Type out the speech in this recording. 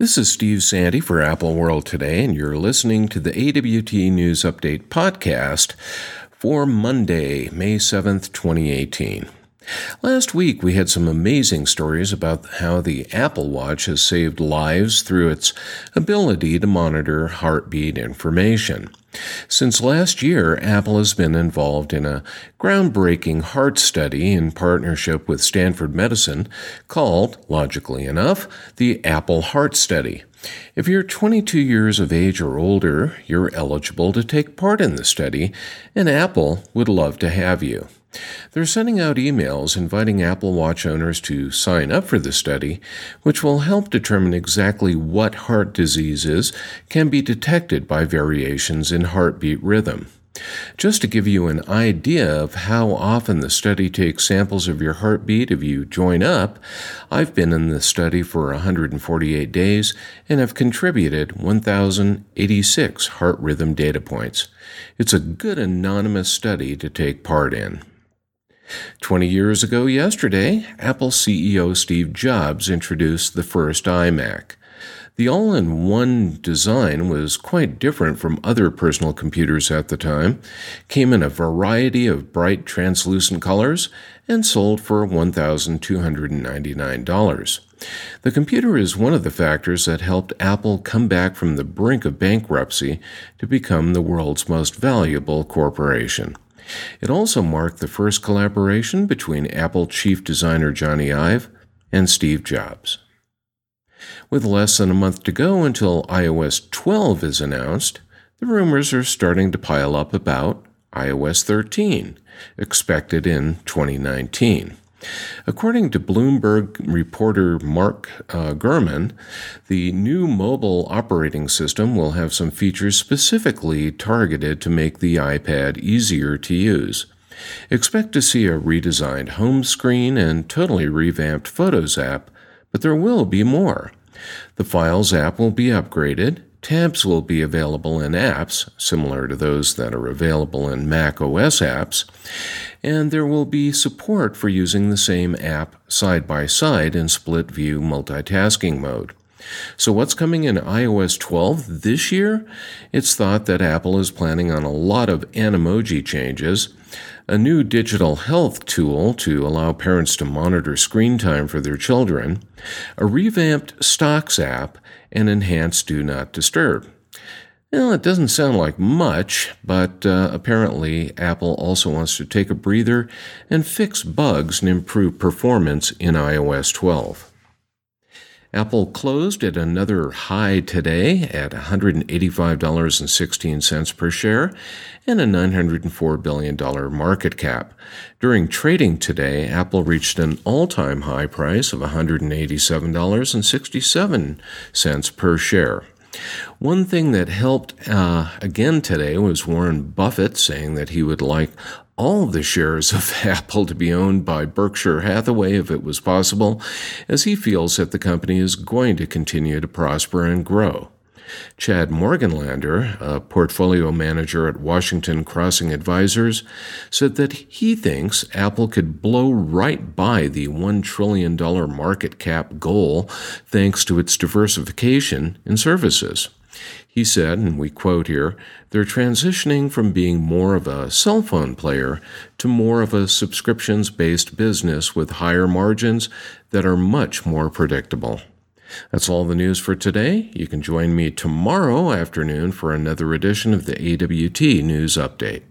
This is Steve Sande for Apple World Today, and you're listening to the AWT News Update podcast for Monday, May 7th, 2018. Last week, we had some amazing stories about how the Apple Watch has saved lives through its ability to monitor heartbeat information. Since last year, Apple has been involved in a groundbreaking heart study in partnership with Stanford Medicine called, logically enough, the Apple Heart Study. If you're 22 years of age or older, you're eligible to take part in the study, and Apple would love to have you. They're sending out emails inviting Apple Watch owners to sign up for the study, which will help determine exactly what heart diseases can be detected by variations in heartbeat rhythm. Just to give you an idea of how often the study takes samples of your heartbeat if you join up, I've been in the study for 148 days and have contributed 1,086 heart rhythm data points. It's a good anonymous study to take part in. 20 years ago yesterday, Apple CEO Steve Jobs introduced the first iMac. The all in one design was quite different from other personal computers at the time, came in a variety of bright translucent colors, and sold for $1,299. The computer is one of the factors that helped Apple come back from the brink of bankruptcy to become the world's most valuable corporation. It also marked the first collaboration between Apple chief designer Jony Ive and Steve Jobs. With less than a month to go until iOS 12 is announced, the rumors are starting to pile up about iOS 13, expected in 2019. According to Bloomberg reporter Mark uh, Gurman, the new mobile operating system will have some features specifically targeted to make the iPad easier to use. Expect to see a redesigned home screen and totally revamped Photos app, but there will be more. The Files app will be upgraded, Tabs will be available in apps, similar to those that are available in Mac OS apps, and there will be support for using the same app side by side in split view multitasking mode. So, what's coming in iOS 12 this year? It's thought that Apple is planning on a lot of Animoji changes, a new digital health tool to allow parents to monitor screen time for their children, a revamped Stocks app, and enhanced Do Not Disturb. Well, it doesn't sound like much, but uh, apparently Apple also wants to take a breather and fix bugs and improve performance in iOS 12. Apple closed at another high today at $185.16 per share and a $904 billion market cap. During trading today, Apple reached an all time high price of $187.67 per share. One thing that helped uh, again today was Warren Buffett saying that he would like all the shares of Apple to be owned by Berkshire Hathaway if it was possible, as he feels that the company is going to continue to prosper and grow. Chad Morganlander, a portfolio manager at Washington Crossing Advisors, said that he thinks Apple could blow right by the $1 trillion market cap goal thanks to its diversification in services. He said, and we quote here, they're transitioning from being more of a cell phone player to more of a subscriptions based business with higher margins that are much more predictable. That's all the news for today. You can join me tomorrow afternoon for another edition of the AWT News Update.